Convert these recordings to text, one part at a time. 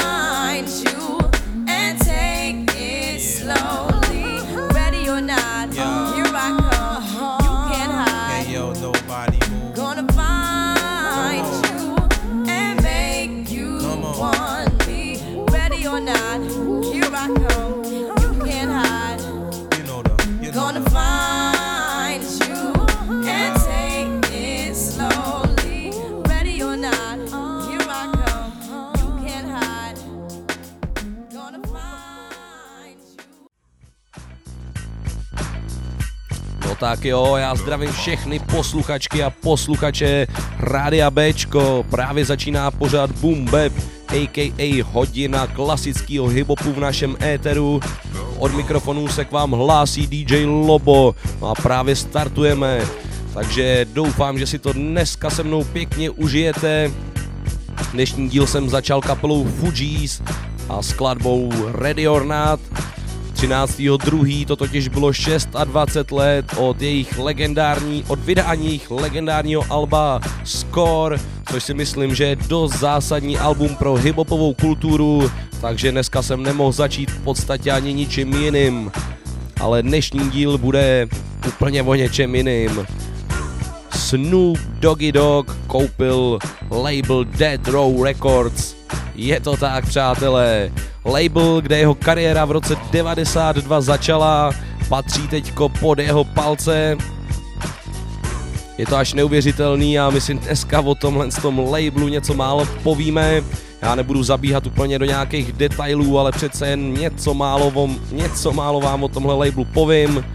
not, tak jo, já zdravím všechny posluchačky a posluchače Rádia Bčko. Právě začíná pořád Boom Bap, a.k.a. hodina klasického hiphopu v našem éteru. Od mikrofonu se k vám hlásí DJ Lobo a právě startujeme. Takže doufám, že si to dneska se mnou pěkně užijete. Dnešní díl jsem začal kapelou Fugees a skladbou Ready or Not. 13.2. to totiž bylo 26 let od jejich legendární, od vydání jejich legendárního alba Score, což si myslím, že je dost zásadní album pro hiphopovou kulturu, takže dneska jsem nemohl začít v podstatě ani ničím jiným. Ale dnešní díl bude úplně o něčem jiným. Snoop Doggy Dogg koupil label Dead Row Records. Je to tak, přátelé. Label, kde jeho kariéra v roce 92 začala, patří teďko pod jeho palce. Je to až neuvěřitelný a my si dneska o tomhle z tom labelu něco málo povíme. Já nebudu zabíhat úplně do nějakých detailů, ale přece jen něco málo, vám, něco málo vám o tomhle labelu povím.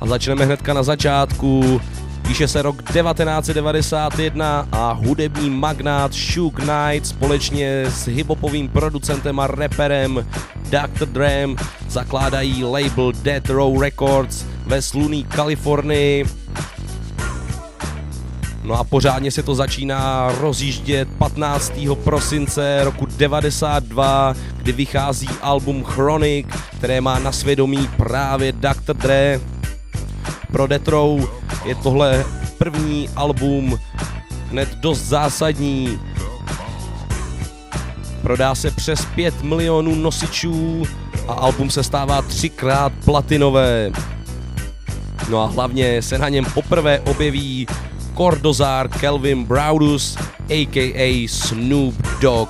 a začneme hnedka na začátku. Píše se rok 1991 a hudební magnát Shug Knight společně s hiphopovým producentem a reperem Dr. Dre zakládají label Death Row Records ve sluný Kalifornii. No a pořádně se to začíná rozjíždět 15. prosince roku 92, kdy vychází album Chronic, které má na svědomí právě Dr. Dre. Pro Detrou je tohle první album hned dost zásadní. Prodá se přes 5 milionů nosičů a album se stává třikrát platinové. No a hlavně se na něm poprvé objeví Cordozar Kelvin Browdus, a.k.a. Snoop Dogg.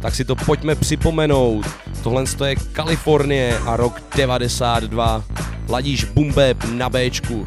Tak si to pojďme připomenout. Tohle je Kalifornie a rok 92. Ladíš Bumbeb na Bčku.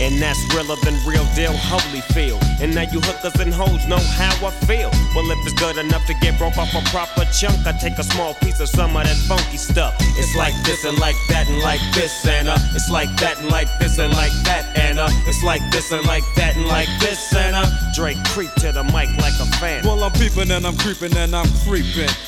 And that's realer than real deal, holy feel. And now you hookers and hoes know how I feel. Well, if it's good enough to get broke off a proper chunk, I take a small piece of some of that funky stuff. It's like this and like that and like this uh, it's like that and like this and like that uh, it's like this and like that and like this uh, Dre creep to the mic like a fan. Well, I'm peeping and I'm creeping and I'm creeping,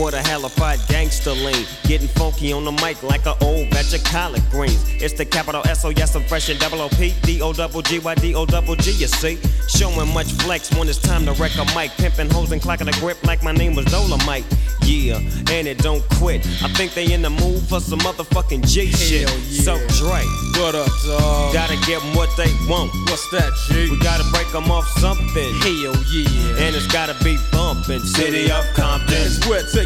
What the hell a halified gangster lean. Getting funky on the mic like an old batch of collard greens. It's the capital S O yes, I'm fresh and double O P D O double G Y D O double G. You see, showing much flex when it's time to wreck a mic, pimping hoes and clocking a grip like my name was Dolomite. Yeah, and it don't quit. I think they in the mood for some motherfucking G shit. Yeah. So Dre, what up, dog? Gotta give them what they want. What's that, G? We gotta break them off something. Hell yeah. And it's gotta be bumping. City of Compton. It's where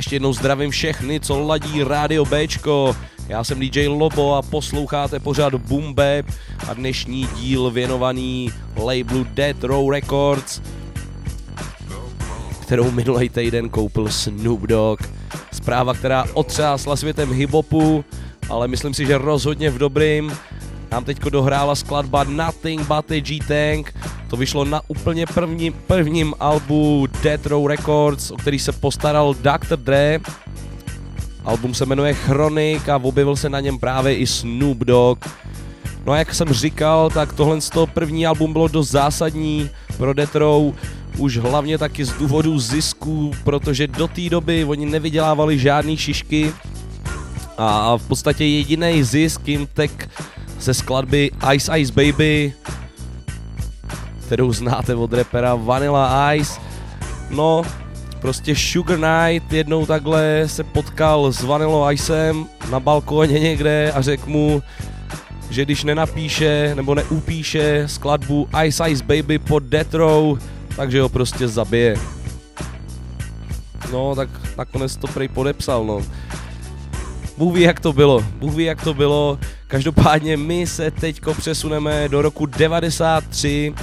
Ještě jednou zdravím všechny, co ladí Rádio Bčko. Já jsem DJ Lobo a posloucháte pořád Boom a dnešní díl věnovaný labelu Death Row Records, kterou minulý týden koupil Snoop Dogg. Zpráva, která otřásla světem hiphopu, ale myslím si, že rozhodně v dobrým. Nám teďko dohrála skladba Nothing But a G-Tank, to vyšlo na úplně první, prvním albu Death Row Records, o který se postaral Dr. Dre. Album se jmenuje Chronic a objevil se na něm právě i Snoop Dogg. No a jak jsem říkal, tak tohle z toho první album bylo dost zásadní pro Death Row, už hlavně taky z důvodu zisku, protože do té doby oni nevydělávali žádný šišky a v podstatě jediný zisk jim tek ze skladby Ice Ice Baby kterou znáte od repera Vanilla Ice. No, prostě Sugar Knight jednou takhle se potkal s Vanilla Icem na balkóně někde a řekl mu, že když nenapíše nebo neupíše skladbu Ice Ice Baby pod Death Row, takže ho prostě zabije. No, tak nakonec to prej podepsal, no. Bůh ví, jak to bylo, Bůh ví, jak to bylo. Každopádně my se teďko přesuneme do roku 93,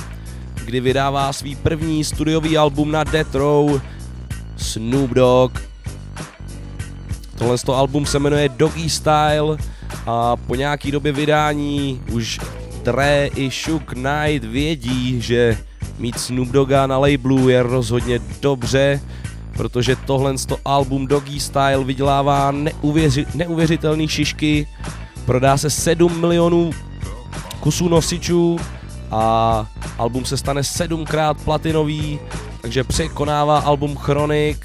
kdy vydává svý první studiový album na Death Row Snoop Dogg. Tohle to album se jmenuje Doggy Style a po nějaký době vydání už Dre i Shook Knight vědí, že mít Snoop Dogga na labelu je rozhodně dobře, protože tohle to album Doggy Style vydělává neuvěři, neuvěřitelný šišky, prodá se 7 milionů kusů nosičů a album se stane sedmkrát platinový, takže překonává album Chronic.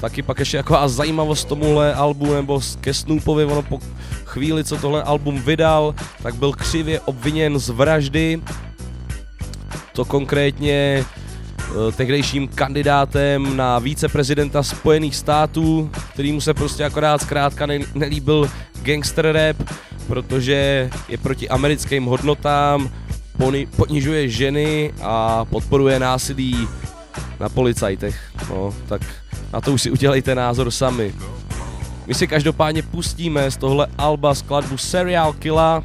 Taky pak ještě jako zajímavost tomuhle albu nebo ke Snoopovi, ono po chvíli, co tohle album vydal, tak byl křivě obviněn z vraždy. To konkrétně eh, tehdejším kandidátem na víceprezidenta Spojených států, kterýmu se prostě akorát zkrátka nelíbil gangster rap, protože je proti americkým hodnotám, ponižuje ženy a podporuje násilí na policajtech. No, tak na to už si udělejte názor sami. My si každopádně pustíme z tohle alba skladbu Serial Killa,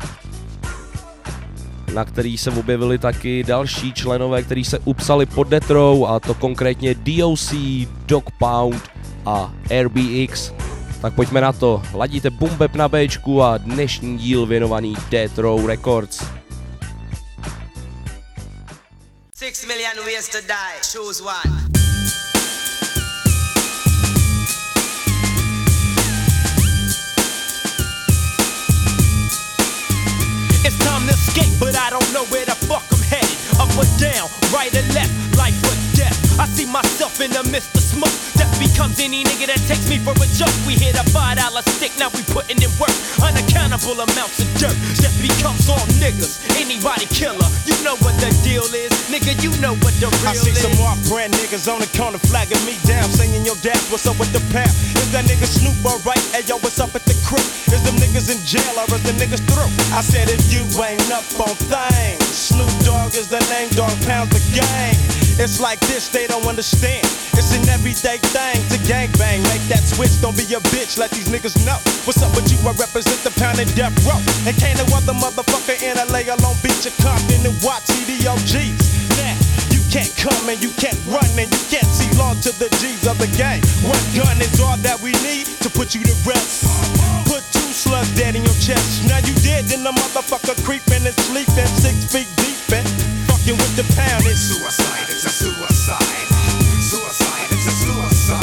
na který se objevili taky další členové, kteří se upsali pod Detrou, a to konkrétně DOC, Dog Pound a RBX. Tak pojďme na to. Ladíte Bumbeb na Bčku a dnešní díl věnovaný Death Row Records. Six million ways to die. Choose one. It's time to escape, but I don't know where the fuck I'm headed. Up or down, right or left, life or death. I see myself in the midst of smoke. Any nigga that takes me for a joke. We hit a five dollar stick, now we putting in work. Unaccountable amounts of dirt. Death becomes all niggas. Anybody killer. You know what the deal is. Nigga, you know what the real I see is. some off brand niggas on the corner flagging me down. Saying, yo, dad, what's up with the pound? Is that nigga Snoop alright? Hey, yo, what's up at the crib? Is them niggas in jail or is the niggas through? I said, if you ain't up on things, Snoop Dogg is the name, dog pounds the gang. It's like this, they don't understand. It's an everyday thing to gangbang. Make that switch, don't be a bitch, let these niggas know. What's up with you? I represent the pound and death row. And can't no other motherfucker in LA alone beat your in the watch CDOGs. Now, you can't come and you can't run and you can't see long to the G's of the game. One gun is all that we need to put you to rest. Put two slugs dead in your chest. Now you dead, then the motherfucker creeping and sleeping six feet deep. And fucking with the suicide. It's a suicide. Suicide. It's a. Suicide.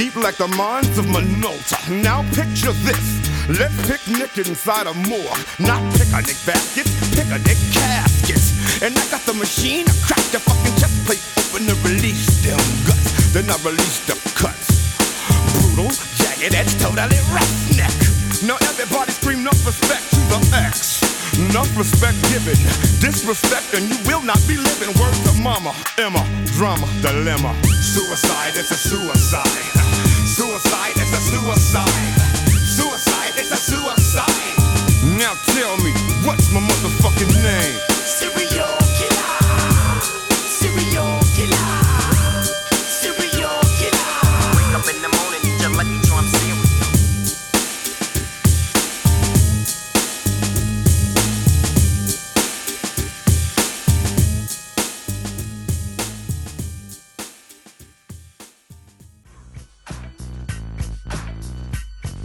deep like the mines of Minota. Now picture this. Let's picnic inside a morgue. Not picnic baskets, picnic caskets. And I got the machine, I crack the fucking chest plate open to release them guts. Then I release the cuts. Brutal, jagged edge, totally roughneck. Now everybody scream enough respect to the X. Enough respect given, disrespect, and you will not be living. Word to mama, Emma, drama, dilemma. Suicide it's a suicide. Suicide is a suicide. Suicide is a suicide. Now tell me, what's my motherfucking name? Serial killer. Serial killer.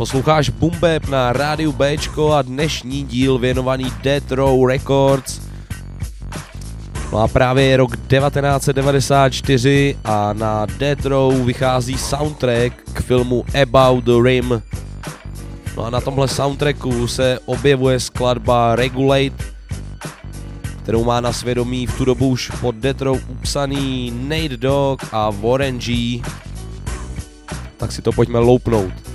Posloucháš Bumbeb na rádiu Bčko a dnešní díl věnovaný Death Row Records. No a právě je rok 1994 a na Death Row vychází soundtrack k filmu About the Rim. No a na tomhle soundtracku se objevuje skladba Regulate, kterou má na svědomí v tu dobu už pod Death Row upsaný Nate Dogg a Warren G. Tak si to pojďme loupnout.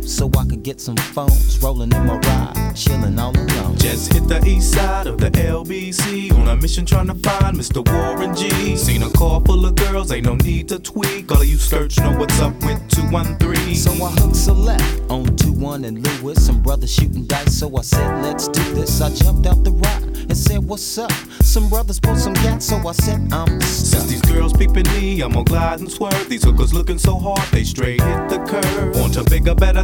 so I could get some phones. Rolling in my ride, chilling all alone. Just hit the east side of the LBC on a mission trying to find Mr. Warren G. Seen a car full of girls, ain't no need to tweak. All of you skirts know what's up with 213. So I hooked select on 2 1 and Lewis. Some brothers shooting dice, so I said, let's do this. I jumped out the ride and said, what's up? Some brothers pulled some gas, so I said, I'm Since stuck. these girls peeping me, I'm gonna glide and swerve. These hookers looking so hard, they straight hit the curve. Want to bigger, better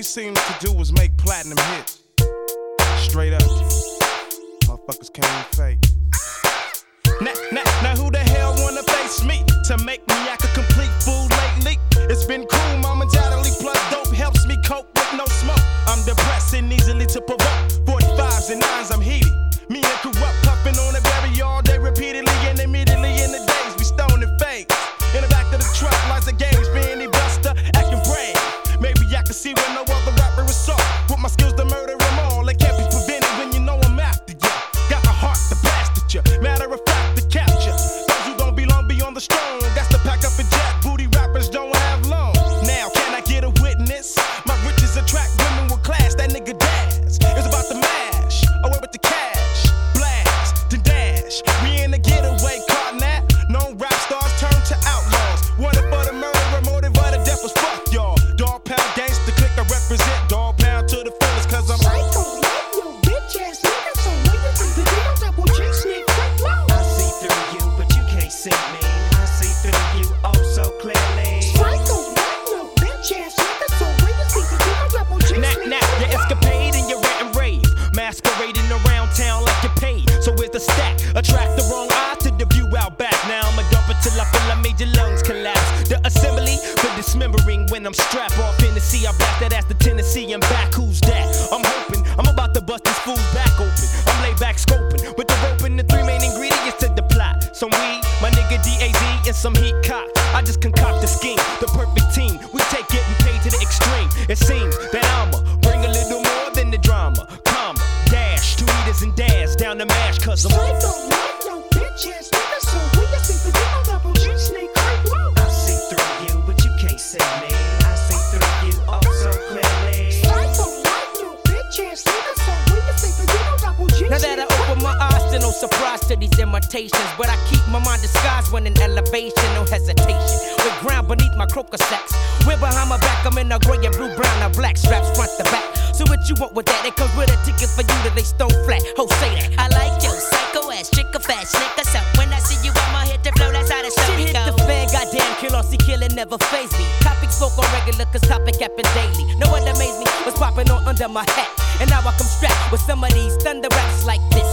he seems to do is make platinum hits. Straight up. Motherfuckers can't fake. Now, now, now who the hell wanna face me to make to these imitations. But I keep my mind disguised when in elevation, no hesitation. With ground beneath my croaker sacks. We're behind my back, I'm in a gray and blue, brown, and black straps front to back. So what you want with that? It comes with a ticket for you that they stone flat. Ho, say that. I like your psycho ass, chick a fat snicker. So when I see you, I'ma hit the flow, that's how the story hit the fan, goddamn, kill or see killing never phase me. Topic spoke on regular, cause topic happen daily. No one amazed me, was popping on under my hat. And now I come strapped with some of these thunder raps like this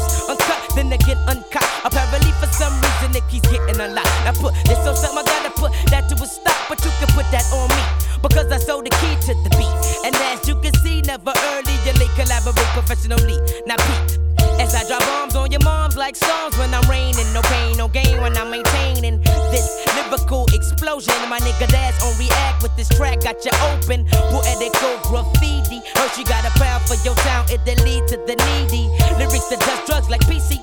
and get uncocked. Apparently, for some reason, it keeps getting a lot, I put this on something, I gotta put that to a stop. But you can put that on me because I sold the key to the beat. And as you can see, never early or late collaborate professionally. Now, peep. As I drop bombs on your moms like songs when I'm raining, no pain, no gain when I'm maintaining this lyrical explosion. My nigga dads on react with this track, got you open. Poetical graffiti. Heard you got a pound for your town, it then lead to the needy. Lyrics that does drugs like PC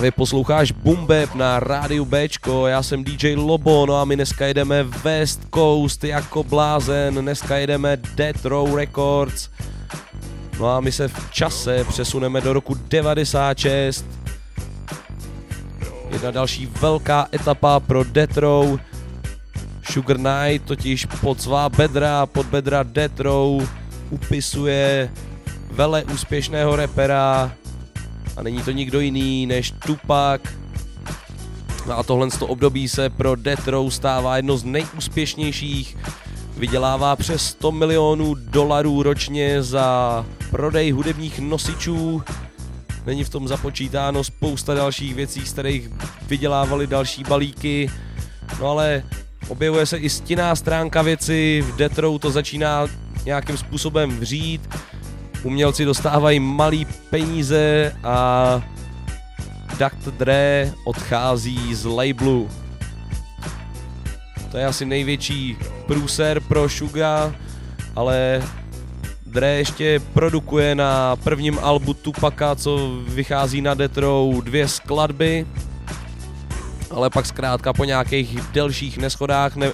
Právě posloucháš Bumbeb na rádiu Bčko, já jsem DJ Lobo, no a my dneska jedeme West Coast jako blázen, dneska jedeme Death Row Records. No a my se v čase přesuneme do roku 96. Jedna další velká etapa pro Death Row. Sugar Knight totiž pod svá bedra, pod bedra Death Row upisuje vele úspěšného repera a není to nikdo jiný než Tupac. No a tohle to období se pro Death Row stává jedno z nejúspěšnějších. Vydělává přes 100 milionů dolarů ročně za prodej hudebních nosičů. Není v tom započítáno spousta dalších věcí, z kterých vydělávali další balíky. No ale objevuje se i stinná stránka věci, v Death Row to začíná nějakým způsobem vřít umělci dostávají malý peníze a Dr. Dre odchází z labelu. To je asi největší průser pro Suga, ale Dre ještě produkuje na prvním albu Tupaka, co vychází na Detrou, dvě skladby, ale pak zkrátka po nějakých delších neschodách ne,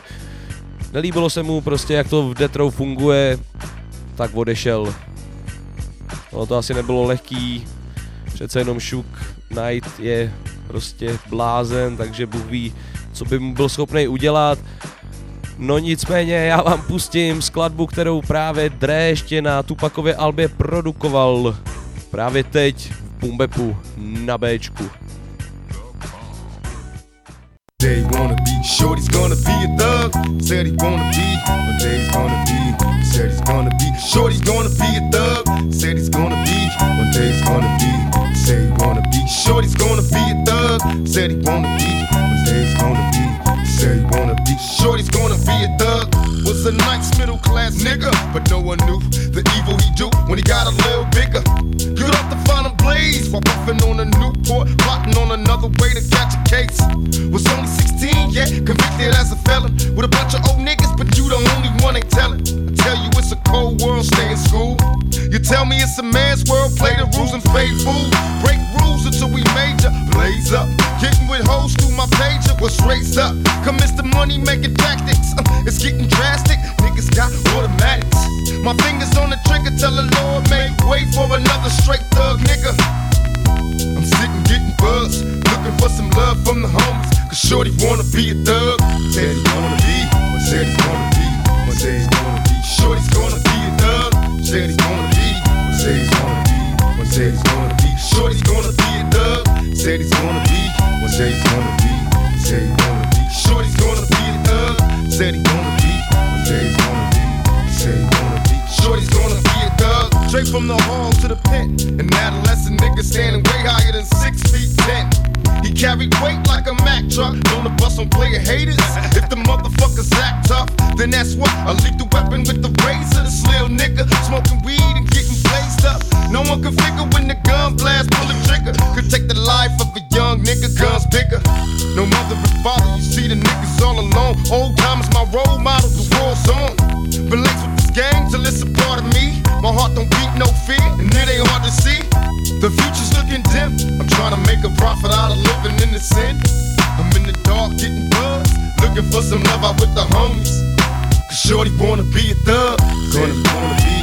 nelíbilo se mu prostě, jak to v Detrou funguje, tak odešel. Ono to asi nebylo lehký, přece jenom Šuk Knight je prostě blázen, takže Bůh ví, co by mu byl schopný udělat. No nicméně já vám pustím skladbu, kterou právě Dre ještě na Tupakově albě produkoval právě teď v Bumbepu na Bčku. They wanna be, shorty's gonna be a thug. Said he wanna be, but they's gonna be. Said he's gonna be, shorty's gonna be a thug. Said he's gonna be, one day he's gonna be. Say he wanna be, shorty's gonna be a thug. Said he wanna be, one day he's gonna be. Say he wanna be, shorty's gonna be a thug. Was a nice middle class nigga, but no one knew the evil he do when he got a little bigger. Good off the final blaze while puffing on a Newport, plotting on another way to catch a case. Was only 16, yeah, convicted as a felon with a bunch of old niggas, but you the only one ain't telling. I tell you it's a cold world, stay in school. You tell me it's a man's world, play the rules and pay fool. Break rules until we major, blaze up. Getting with hoes through my pager, was raised up? Commence the money making tactics, uh, it's getting drastic. Niggas got automatics. My fingers on the trigger, tell the Lord, make way for another straight thug nigga. I'm sitting getting buzzed, looking for some love from the homies. Cause Shorty wanna be a thug. Said he wanna be, said he wanna be, said he wanna be. Shorty's gonna be a thug. Said he's gonna be, said he's gonna be, said he's gonna be. Shorty's gonna be a thug. Said he's gonna be, said he's gonna be, said he's gonna be. Shorty's gonna be a thug. Said he's gonna be, he's gonna be, he's gonna be. Shorty's gonna be a thug. Straight from the hall to the pen. An adolescent nigga standing way higher than six feet ten. He carried weight like a Mack truck. Known to bust on player haters. If the motherfuckers act tough, then that's what a the weapon with the razor. This little nigga smoking weed and getting blazed up. No one can figure when the gun blast, pull the trigger. Could take the life of nigga, guns bigger. No mother and father, you see the niggas all alone. Old time is my role model, the war's on. Been laced with this game till it's a part of me. My heart don't beat no fear, and it ain't hard to see. The future's looking dim. I'm trying to make a profit out of living in the sin. I'm in the dark getting buzzed, looking for some love out with the homies. Cause Shorty wanna be a thug. Gonna wanna be,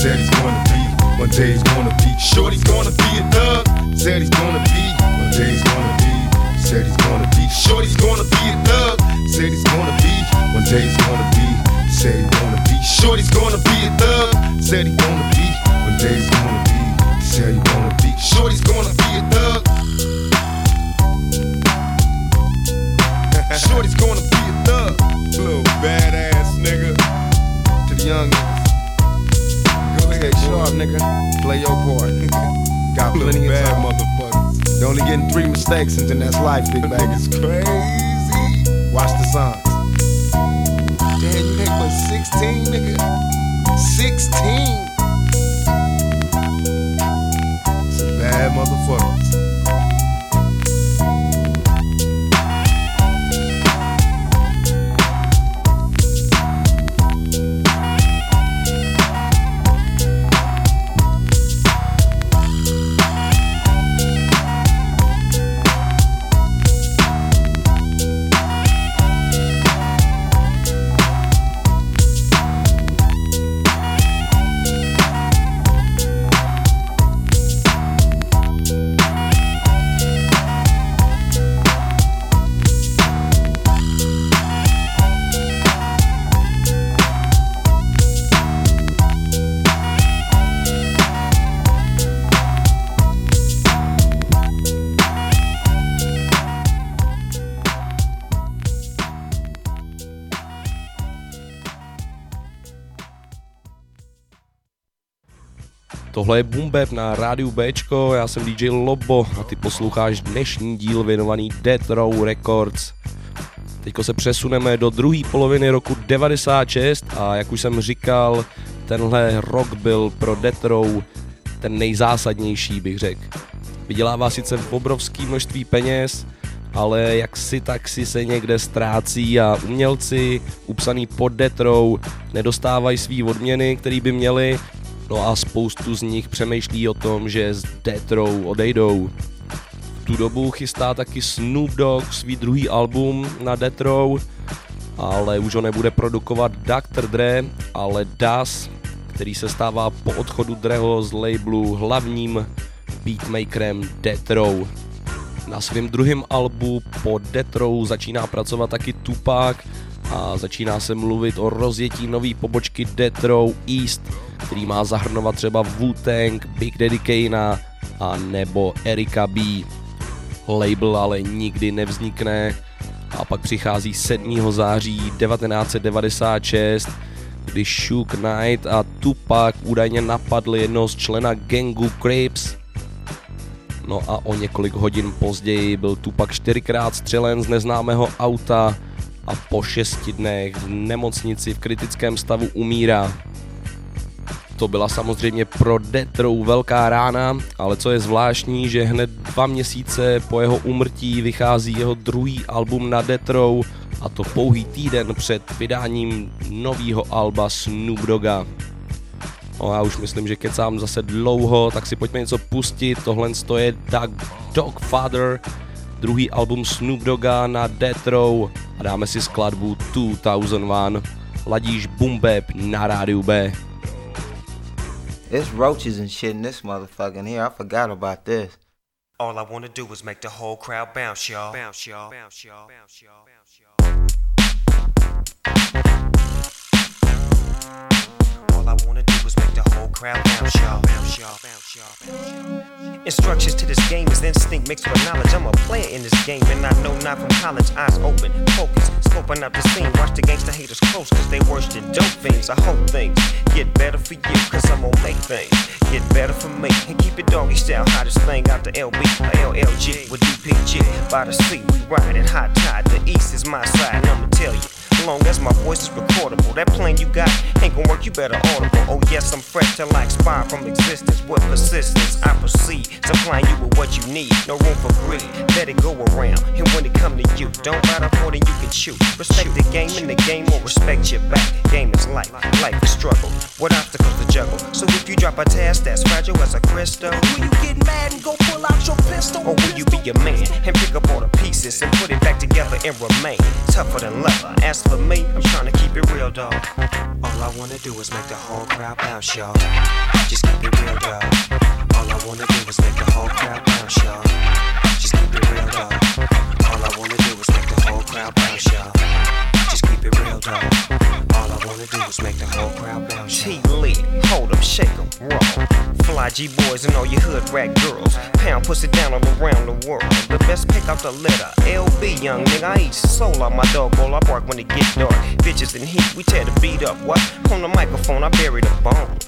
said he's gonna be. One day he's gonna be. Shorty's gonna be a thug. Said he's gonna be. He's gonna be. Said he's gonna be. Shorty's gonna be a thug. Said he's gonna be. One day he's gonna be. Said he wanna be. Shorty's gonna be a thug. Said he gonna be. One day he's gonna be. Said he wanna be. Shorty's gonna be a thug. Shorty's gonna be a thug. Little badass nigga. To the young niggas. Go ahead, sharp nigga. Play your part. Got plenty of bad motherfuckers. You only getting three mistakes and then that's life, big bag. It's crazy. Watch the signs. Damn, you ain't but 16, nigga. 16. Some bad motherfuckers. Tohle je Boombap na rádiu Bčko, já jsem DJ Lobo a ty posloucháš dnešní díl věnovaný Death Row Records. Teďko se přesuneme do druhé poloviny roku 96 a jak už jsem říkal, tenhle rok byl pro Death Row ten nejzásadnější, bych řekl. Vydělává sice v obrovský množství peněz, ale jak si tak si se někde ztrácí a umělci upsaný pod detrou nedostávají svý odměny, který by měli, no a spoustu z nich přemýšlí o tom, že s detrou odejdou. V tu dobu chystá taky Snoop Dogg svý druhý album na detrou, ale už ho nebude produkovat Dr. Dre, ale Das, který se stává po odchodu Dreho z labelu hlavním beatmakerem Death Row. Na svém druhém albu po Death Row začíná pracovat taky Tupac a začíná se mluvit o rozjetí nové pobočky Death Row East, který má zahrnovat třeba Wu-Tang, Big Daddy Kane a nebo Erika B. Label ale nikdy nevznikne a pak přichází 7. září 1996, kdy Shook Knight a Tupac údajně napadli jednoho z člena gangu Crips No a o několik hodin později byl Tupak čtyřikrát střelen z neznámého auta a po šesti dnech v nemocnici v kritickém stavu umírá. To byla samozřejmě pro Detrou velká rána, ale co je zvláštní, že hned dva měsíce po jeho umrtí vychází jeho druhý album na Detrou a to pouhý týden před vydáním nového alba Snoop Dogga. No já už myslím, že kecám zase dlouho, tak si pojďme něco pustit. Tohle je Doug Dogfather, druhý album Snoop Dogga na Death Row a dáme si skladbu 2001. Ladíš Bumbeb na rádiu B. There's roaches and shit in this motherfucking here. I forgot about this. All I wanna do is make the whole crowd bounce, y'all. Bounce, y'all. Bounce, y'all. Bounce, y'all. Wanna do is make the whole crowd bounce, y'all. Bounce, y'all. Bounce, y'all. Instructions to this game is instinct mixed with knowledge. I'm a player in this game, and I know not from college. Eyes open, focus, scoping up the scene. Watch the gangsta haters close, cause they worse than dope fiends. I hope things get better for you, cause I'm gonna make things get better for me. And keep it doggy style, hottest thing out the LB, or LLG with DPG. By the sea, we riding hot tide. The east is my side, and I'ma tell you long as my voice is recordable. That plan you got ain't gonna work, you better audible. Oh, yes, I'm fresh till I expire from existence. With persistence, I proceed, supplying you with what you need. No room for greed, let it go around. And when it come to you, don't bite up more than you can chew. Respect the game and the game will respect your back. Game is life, life is struggle. What obstacles to juggle? So if you drop a task that's fragile as a crystal, Will you get mad and go pull out your pistol? or will you be a man and pick up all the pieces and put it back together and remain tougher than leather? As for me, I'm trying to keep it real, dog. All I wanna do is make the whole crowd bounce, y'all. Just keep it real, dog. All I wanna do is make the whole crowd bounce, y'all. Just keep it real, dog. All I wanna do is make the whole crowd bounce, y'all. Just keep it real, dog. All I wanna do is make the whole crowd bounce. T Lee, hold up, shake 'em, roll. Fly G boys and all your hood rat girls. Pound pussy down all around the world. The best pick out the litter. LB, young nigga. I eat soul out my dog bowl. I bark when it get dark. Bitches in heat, we tear the beat up. What? On the microphone, I bury the bone.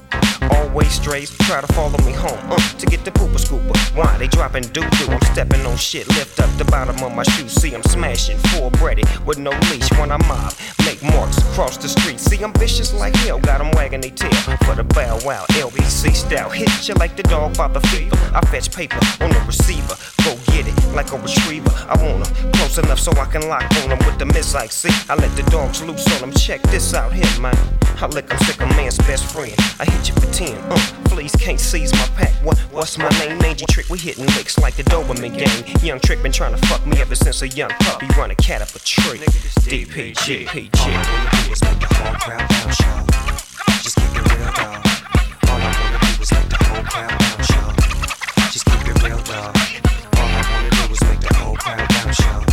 Always strays, try to follow me home. Uh, to get the pooper scooper. Why they dropping doo doo? I'm stepping on shit. Lift up the bottom of my shoe. See, I'm smashing. Full breaded with no leash when I mob. Make marks across the street. See, I'm vicious like hell. Got 'em wagging they tail. For the bow wow, LBC style. Hit you like the dog by the fever. I fetch paper on the receiver. Go get it like a retriever. I want 'em close enough so I can lock on 'em with the miss like see. I let the dogs loose on 'em. Check this out here, man. I lick 'em sick a man's best friend. I hit you for 10. Uh, fleas can't seize my pack. What? What's my name? Mangy Trick. We hitting licks like the Doberman gang. Young Trick been trying to fuck me ever since a young puppy. Run a cat up a tree. DPG. All I wanna do is make the whole crowd y'all. Just keep it real, dog. All I wanna do is make the whole crowd bounce, y'all. Just keep dog. All I wanna do is make the whole crowd bounce,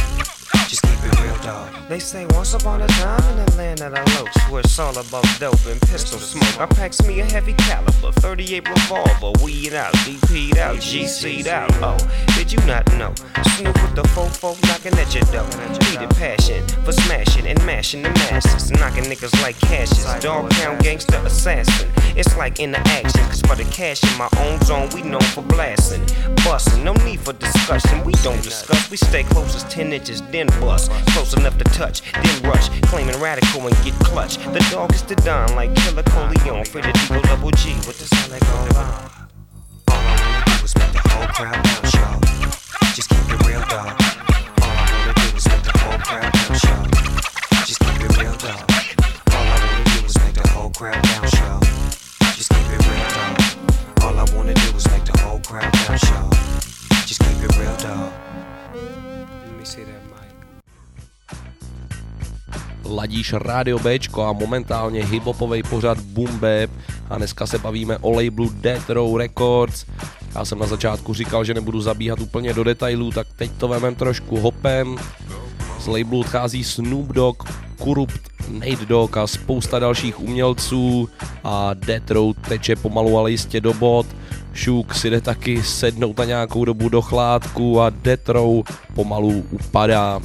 dog. They say once upon a time in the land of the locs, where it's all about dope and pistol smoke. I packs me a heavy caliber, 38 revolver, weed out, DP'd out, GC'd out. Oh, did you not know? Snoop with the fofo knocking at your door. Needed passion for smashing and mashing. the masses, knocking niggas like cashes. Dog pound gangster assassin. It's like in the action, cause for the cash in my own zone, we known for blasting. Busting, no need for discussion, we don't discuss. We stay close as 10 inches, then bust. Close enough to touch, then rush. Claiming radical and get clutch. The dog is the don like Killer Coleon. For the Deagle Double G, what the sound like going on? All I wanna do is make the whole crowd bounce, y'all. Just keep it real, dog. All I wanna do is make the whole crowd bounce, y'all. Just keep it real, dog. All I wanna do is make the whole crowd bounce, y'all. Just keep it real, dog. All I wanna do is make the whole crowd bounce, y'all. Ladíš Rádio Bčko a momentálně hiphopový pořad Boom Bap a dneska se bavíme o labelu Death Row Records. Já jsem na začátku říkal, že nebudu zabíhat úplně do detailů, tak teď to vemem trošku hopem. Z labelu odchází Snoop Dogg, Kurupt, Nate Dogg a spousta dalších umělců a Death Row teče pomalu ale jistě do bod. Šuk si jde taky sednout na nějakou dobu do chládku a Death Row pomalu upadá.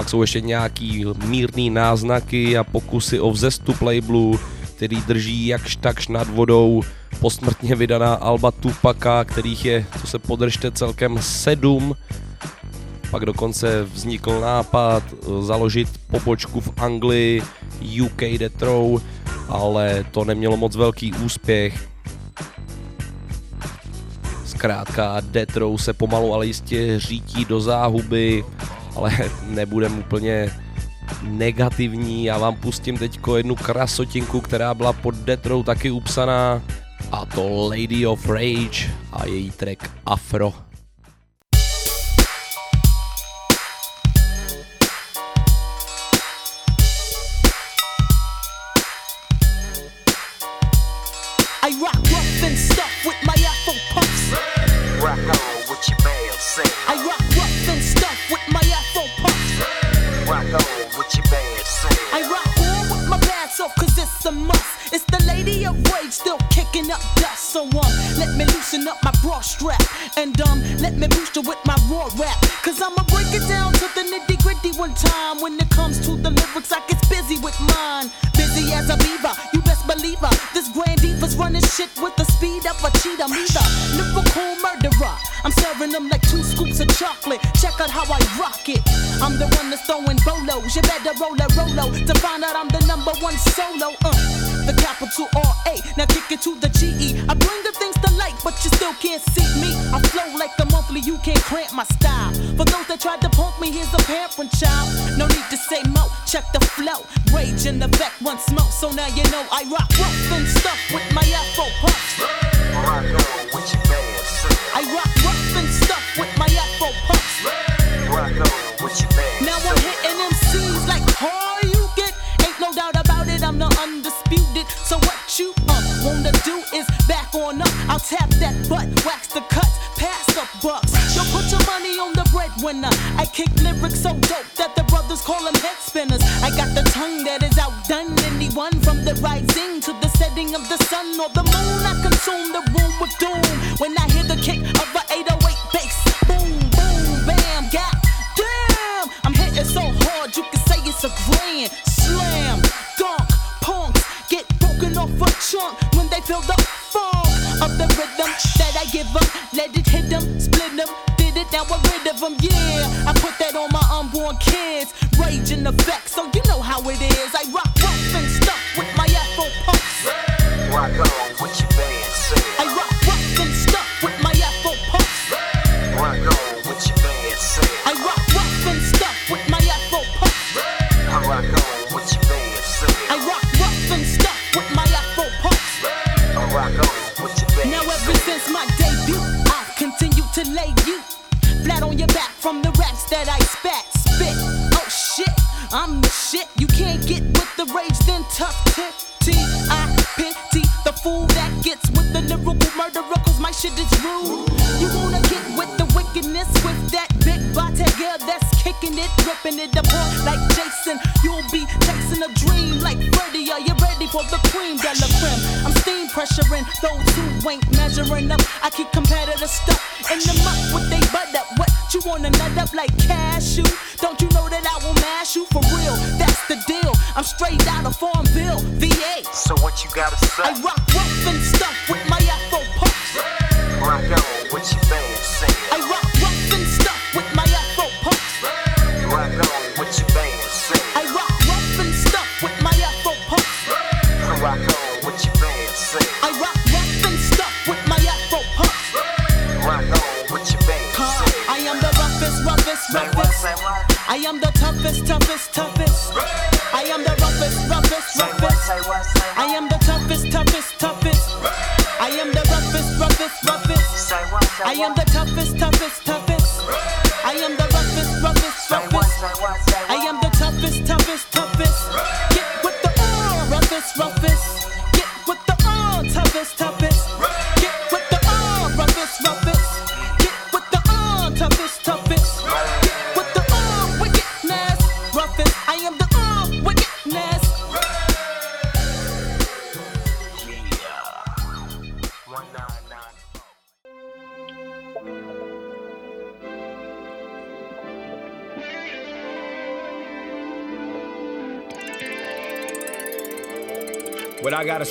Pak jsou ještě nějaký mírný náznaky a pokusy o vzestup labelu, který drží jakž takž nad vodou posmrtně vydaná Alba Tupaka, kterých je, co se podržte, celkem sedm. Pak dokonce vznikl nápad eh, založit pobočku v Anglii, UK Death Row, ale to nemělo moc velký úspěch. Zkrátka Death Row se pomalu ale jistě řítí do záhuby, ale nebudem úplně negativní. Já vám pustím teďko jednu krasotinku, která byla pod Death Row taky upsaná a to Lady of Rage a její track Afro. A must. It's the lady of rage still kicking up dust. So um, let me loosen up my bra strap. And um, let me boost it with my raw rap. Cause I'ma break it down to the nitty gritty one time. When it comes to the lyrics, I get busy with mine. Busy as a beaver, you best believe her. This grand diva's running shit with the speed of a cheetah. Me the lyrical murderer. I'm serving them like two scoops of chocolate. Check out how I rock it. I'm the one that's throwing bolos. You better roll a rolo to find out I'm the number one solo. Uh, the capital R A. Now kick it to the G E. I bring the things to light, but you still can't see me. I flow like the monthly. You can't cramp my style. For those that tried to punk me, here's a parent child. No need to say mo. Check the flow. Rage in the back, one smoke. So now you know I rock rough and stuff with my Afro puffs. I rock rough and stuff with my Afro puffs. Rock on with your tap that butt, wax the cuts, pass the bucks. Yo, put your money on the breadwinner. I kick lyrics so dope that the brothers call them head spinners. I got the tongue that is outdone anyone from the rising to the setting of the sun or the moon. I consume the room with doom when I hear the kick of a 808 bass. Boom, boom, bam, god damn. I'm hitting so hard you can say it's a grand slam. Dunk, punks get broken off a chunk when they feel the of the rhythm that I give them. Let it hit them, split them. Did it, now we're rid of them, yeah. I put that on my unborn kids. Rage in effect, so you know how it is. I rock rough and stuff with my Afro puffs. Rock shit. You can't get with the rage, then tough tip. T I pity the fool that gets with the lyrical murderer, cause my shit is rude. You wanna get with the wickedness with that big body girl that's kicking it, ripping it apart like Jason. You'll be chasing a dream like Freddy. Are you ready for the cream de la creme? I'm steam pressuring those who ain't measuring up. I keep competitive stuff in the muck with they butt up. What you wanna nut up like cashew? Don't you know you for real. That's the deal. I'm straight out of Farmville, VA. So what you gotta say? I rock rough and stuff with my afro puffs. Rock out, what you think?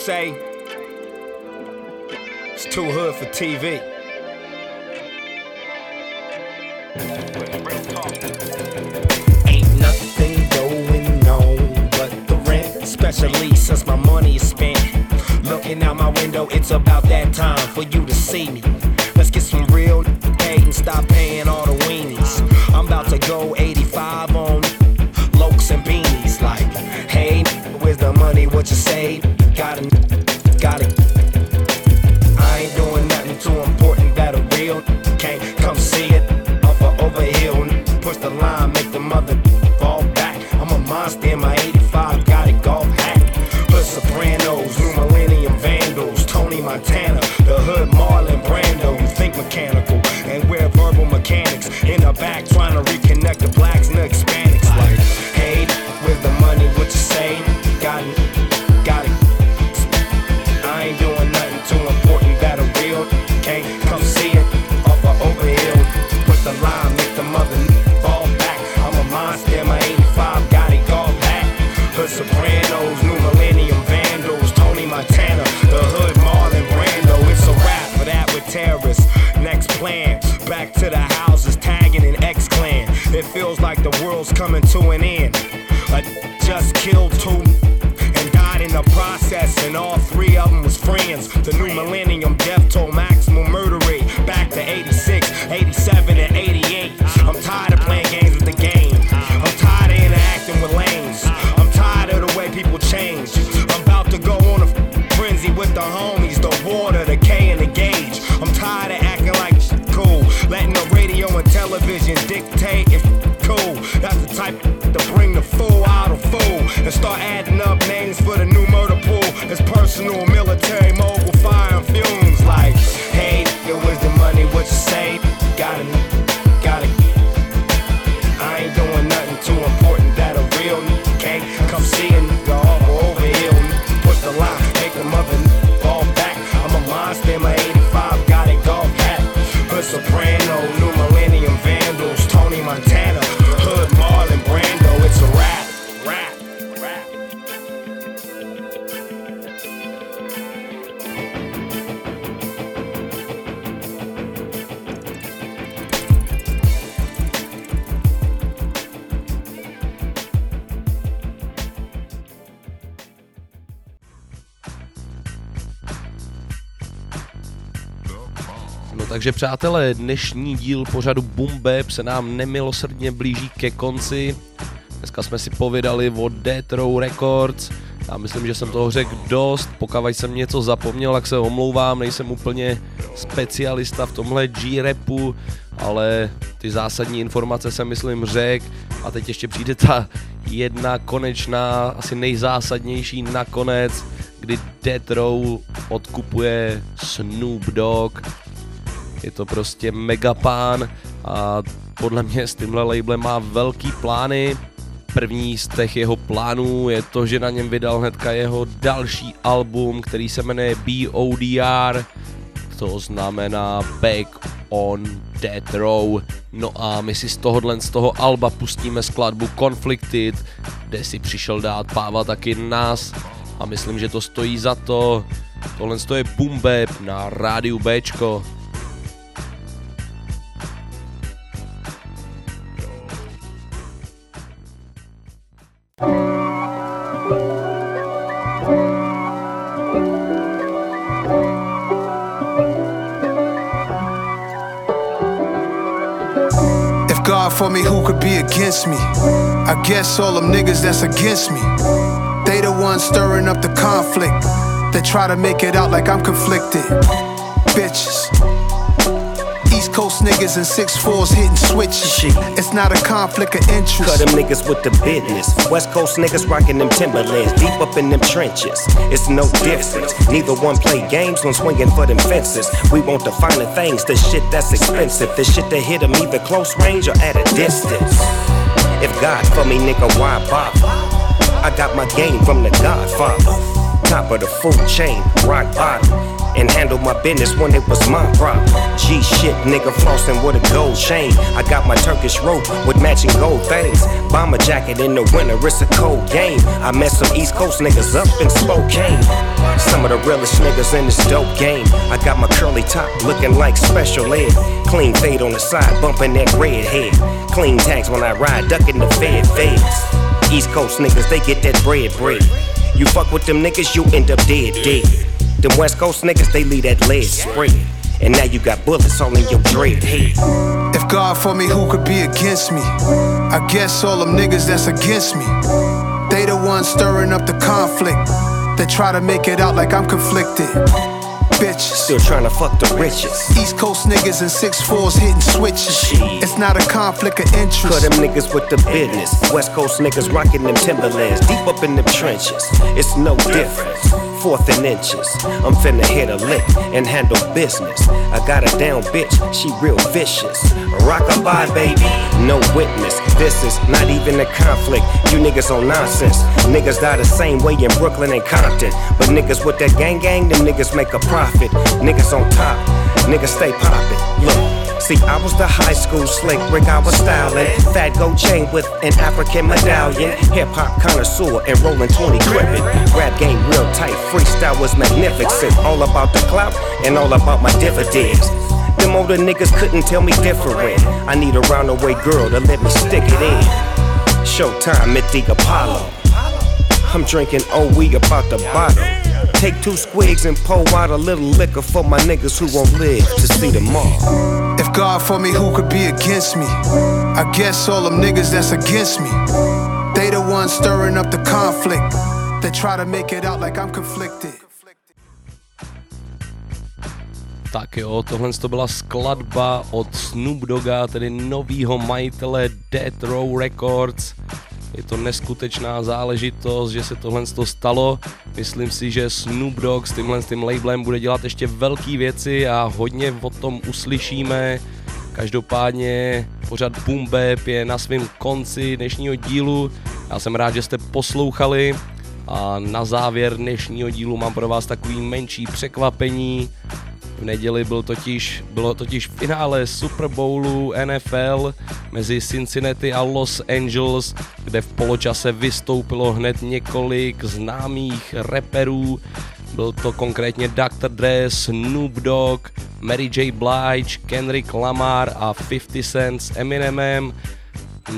say it's too hood for TV. Ain't nothing going on but the rent, especially since my money is spent. Looking out my window, it's about that time for you to see me. gotta Takže přátelé, dnešní díl pořadu Bumbe se nám nemilosrdně blíží ke konci. Dneska jsme si povídali o Death Row Records. Já myslím, že jsem toho řekl dost, pokud jsem něco zapomněl, tak se omlouvám, nejsem úplně specialista v tomhle G-rapu, ale ty zásadní informace jsem myslím řekl a teď ještě přijde ta jedna konečná, asi nejzásadnější nakonec, kdy Death Row odkupuje Snoop Dogg je to prostě megapán a podle mě s tímhle labelem má velký plány. První z těch jeho plánů je to, že na něm vydal hnedka jeho další album, který se jmenuje BODR, to znamená Back on Death Row. No a my si z tohohle z toho alba pustíme skladbu Conflicted, kde si přišel dát páva taky nás a myslím, že to stojí za to. Tohle je Boom Bap na rádiu Bčko. God for me, who could be against me? I guess all them niggas that's against me. They the ones stirring up the conflict. They try to make it out like I'm conflicted. Bitches. East Coast niggas and six fours hitting switches. Shit. It's not a conflict of interest. Cut them niggas with the business. West Coast niggas rocking them Timberlands, deep up in them trenches. It's no difference. Neither one play games when swinging for them fences. We want the finer things, the shit that's expensive. The shit that hit them either close range or at a distance. If God for me, nigga, why bother? I got my game from the Godfather. Top of the food chain, rock bottom and handle my business when it was my problem. G shit, nigga flossing with a gold chain. I got my Turkish rope with matching gold things. Bomber jacket in the winter, it's a cold game. I met some East Coast niggas up in Spokane. Some of the realest niggas in this dope game. I got my curly top looking like Special Ed. Clean fade on the side, bumping that red head. Clean tags when I ride, ducking the fed feds. East Coast niggas, they get that bread bread. You fuck with them niggas, you end up dead, dead. Them West Coast niggas, they leave that lead spread. And now you got bullets all in your dread head. If God for me, who could be against me? I guess all them niggas that's against me. They the ones stirring up the conflict. They try to make it out like I'm conflicted. Bitches. Still trying to fuck the richest. East Coast niggas and six fours hitting switches. Shit. It's not a conflict of interest. Cut them niggas with the business. West Coast niggas rocking them Timberlands, deep up in them trenches. It's no difference fourth and inches. I'm finna hit a lick and handle business. I got a down bitch, she real vicious. Rockabye, baby, no witness. This is not even a conflict. You niggas on nonsense. Niggas die the same way in Brooklyn and Compton. But niggas with that gang gang, them niggas make a profit. Niggas on top, niggas stay poppin'. Look. See, I was the high school Slick Rick, I was styling. Fat gold chain with an African medallion. Hip hop connoisseur and rolling 20 gripping. Rap game real tight, freestyle was magnificent. All about the clout and all about my dividends. Them older niggas couldn't tell me different. I need a roundaway girl to let me stick it in. Showtime at the Apollo. I'm drinking OE about the bottle. Take two squigs and pour out a little liquor for my niggas who won't live to see tomorrow. God for me, who could be against me? I guess all them niggas that's against me. They the ones stirring up the conflict. They try to make it out like I'm conflicted. Tak jo, tohle to byla skladba od Snoop Dogga, tedy novýho majitele Death Row Records. Je to neskutečná záležitost, že se tohle stalo. Myslím si, že Snoop Dogg s tímhle s tím labelem bude dělat ještě velké věci a hodně o tom uslyšíme. Každopádně pořad Boom Bap je na svém konci dnešního dílu. Já jsem rád, že jste poslouchali a na závěr dnešního dílu mám pro vás takový menší překvapení. V neděli byl totiž, bylo totiž finále Super Bowlu NFL mezi Cincinnati a Los Angeles, kde v poločase vystoupilo hned několik známých reperů. Byl to konkrétně Dr. Dre, Snoop Dogg, Mary J. Blige, Kendrick Lamar a 50 Cent s Eminemem.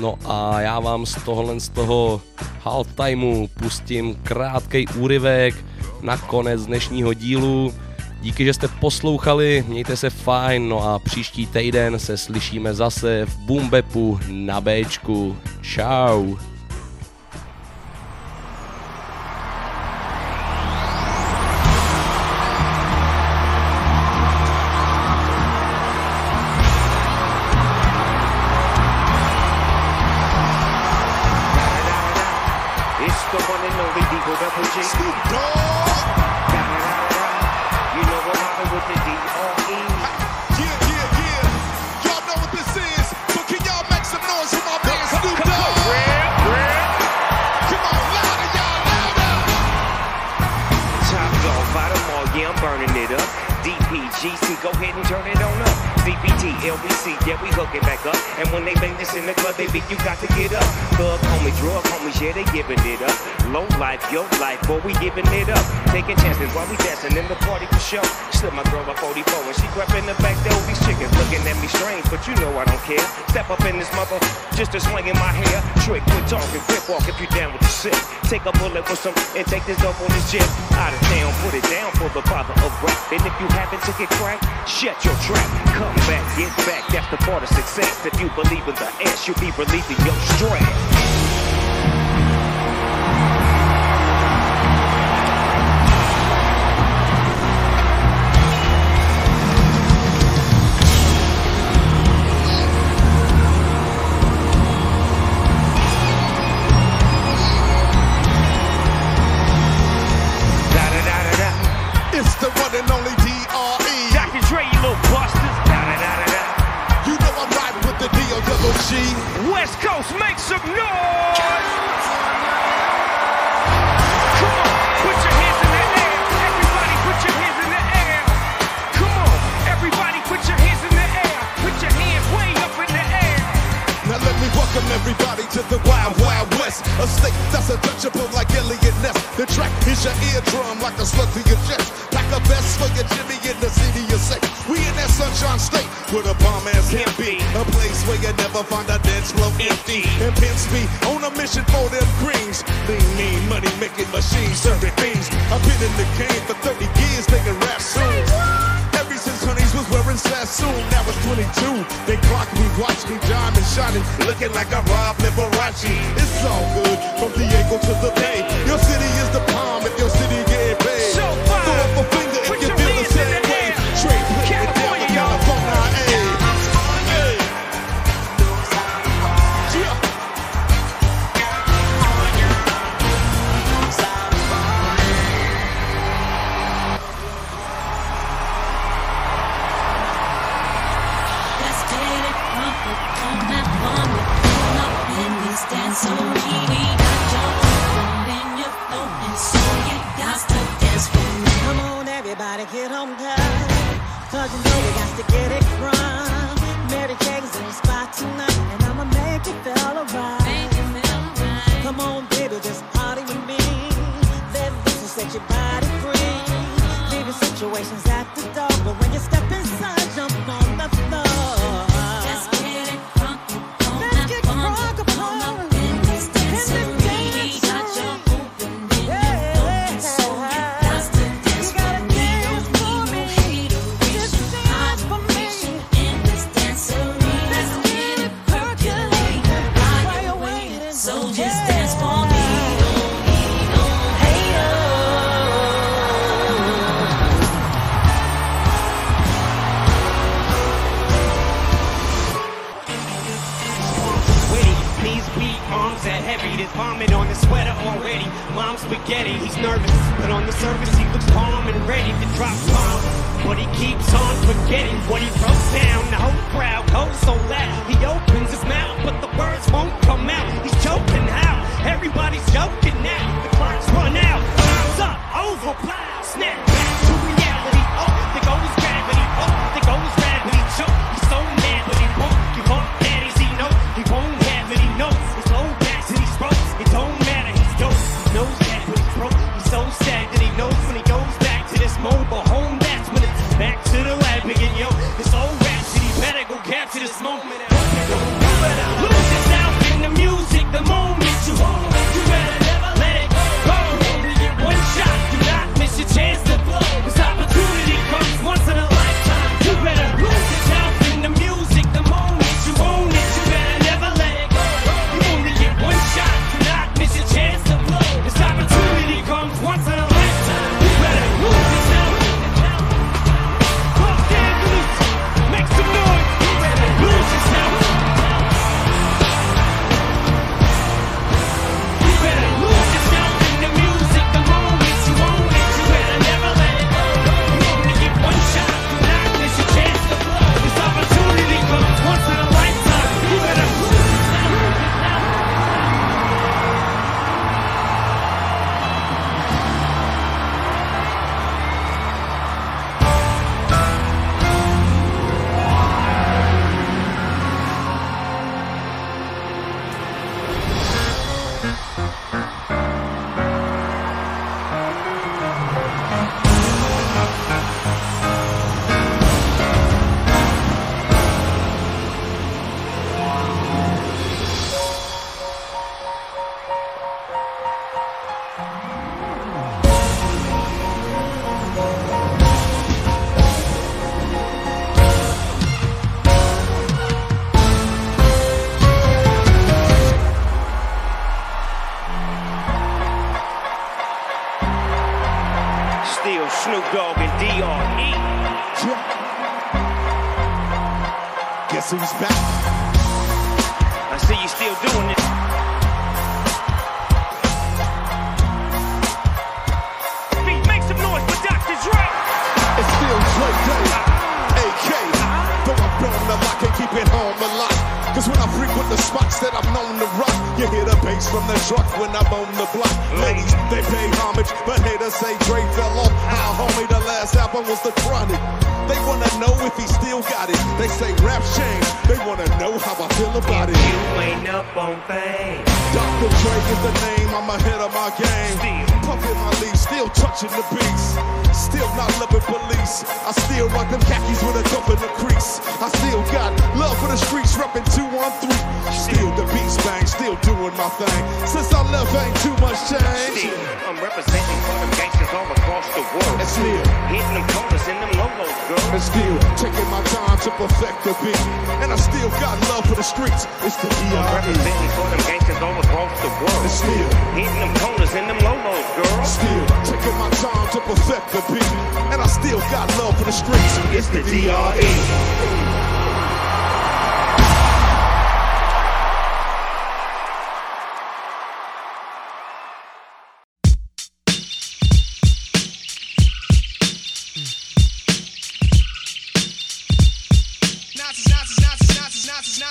No a já vám z tohohle z toho halftimeu pustím krátkej úryvek na konec dnešního dílu. Díky, že jste poslouchali, mějte se fajn, no a příští týden se slyšíme zase v Boombepu na Bčku. Ciao. Just a swing in my hair. Trick, quit talking, quit walk if you down with the shit. Take a bullet for some and take this dope on this jet. Out of town, put it down for the father of rap. And if you happen to get cracked, shut your trap. Come back, get back, that's the part of success. If you believe in the ass, you'll be relieving your stress. G. West Coast, make some noise! Come on, put your hands in the air. Everybody, put your hands in the air. Come on, everybody, put your hands in the air. Put your hands way up in the air. Now let me welcome everybody to the Wild Wild West. A state that's untouchable like Eliot Ness. The track is your eardrum like a slug to your chest. Pack a vest for your Jimmy in the city of sex. We in that sunshine state with a bomb never find a dance floor empty. And pimps be on a mission for them greens. Lean, mean, money making machines serving fiends. I've been in the game for 30 years making rap songs. Ever since Honeys was wearing Sassoon, now it's 22. They clock me, watch me, diamond shining, looking like a Rob Liberace. It's all good from Diego to the Bay. There's vomit on the sweater already. Mom's spaghetti, he's nervous, but on the surface he looks calm and ready to drop bombs. But he keeps on forgetting what he wrote down. The whole crowd goes so loud. He opens his mouth, but the words won't come out. He's choking how? Everybody's joking now. The clock's run out. Time's up. Over. Snap back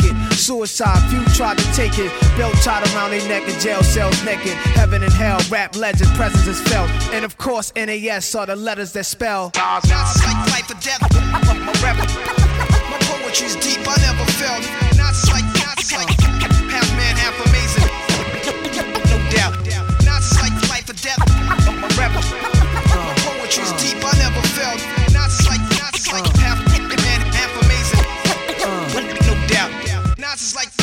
it. Suicide, few tried to take it. Belt tied around their neck in jail cells naked. Heaven and hell, rap legend, presence is felt. And of course, NAS are the letters that spell. Like life or death. My my poetry's deep, I never felt. Like,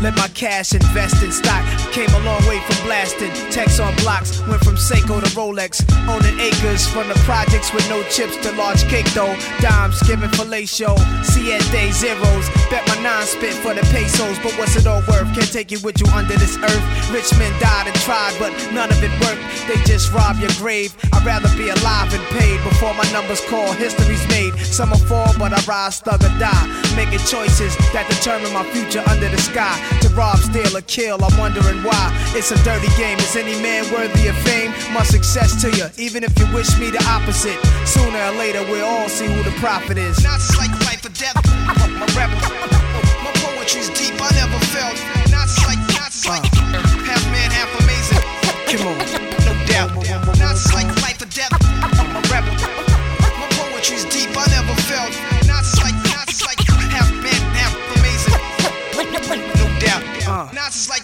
Let my cash invest in stock. Came a long way from blasting. Text on blocks, went from Seiko to Rolex. Owning acres from the projects with no chips to large cake though. Dimes giving fellatio. Day zeros. Bet my nine spit for the pesos. But what's it all worth? Can't take it with you under this earth. Rich men died and tried, but none of it worked. They just rob your grave. I'd rather be alive and paid before my numbers call. History's made. Some will fall, but I rise, thug or die. Making choices that determine my future under the sky. To rob, steal, or kill, I'm wondering why. It's a dirty game. Is any man worthy of fame? My success to you, even if you wish me the opposite. Sooner or later, we'll all see who the prophet is. Nas is like life or death. Oh, my rap, oh, my poetry's deep. I never felt. Nas is like, like, half man, half amazing. Come on, Nas is like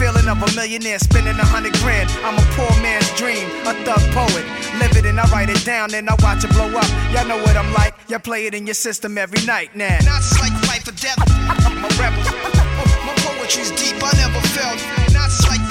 feeling of a millionaire spending a hundred grand. I'm a poor man's dream, a thug poet. Live it and I write it down and I watch it blow up. Y'all know what I'm like, y'all play it in your system every night now. Nonsense like life or death. I'm a rebel. My poetry's deep, I never felt. Nonsense like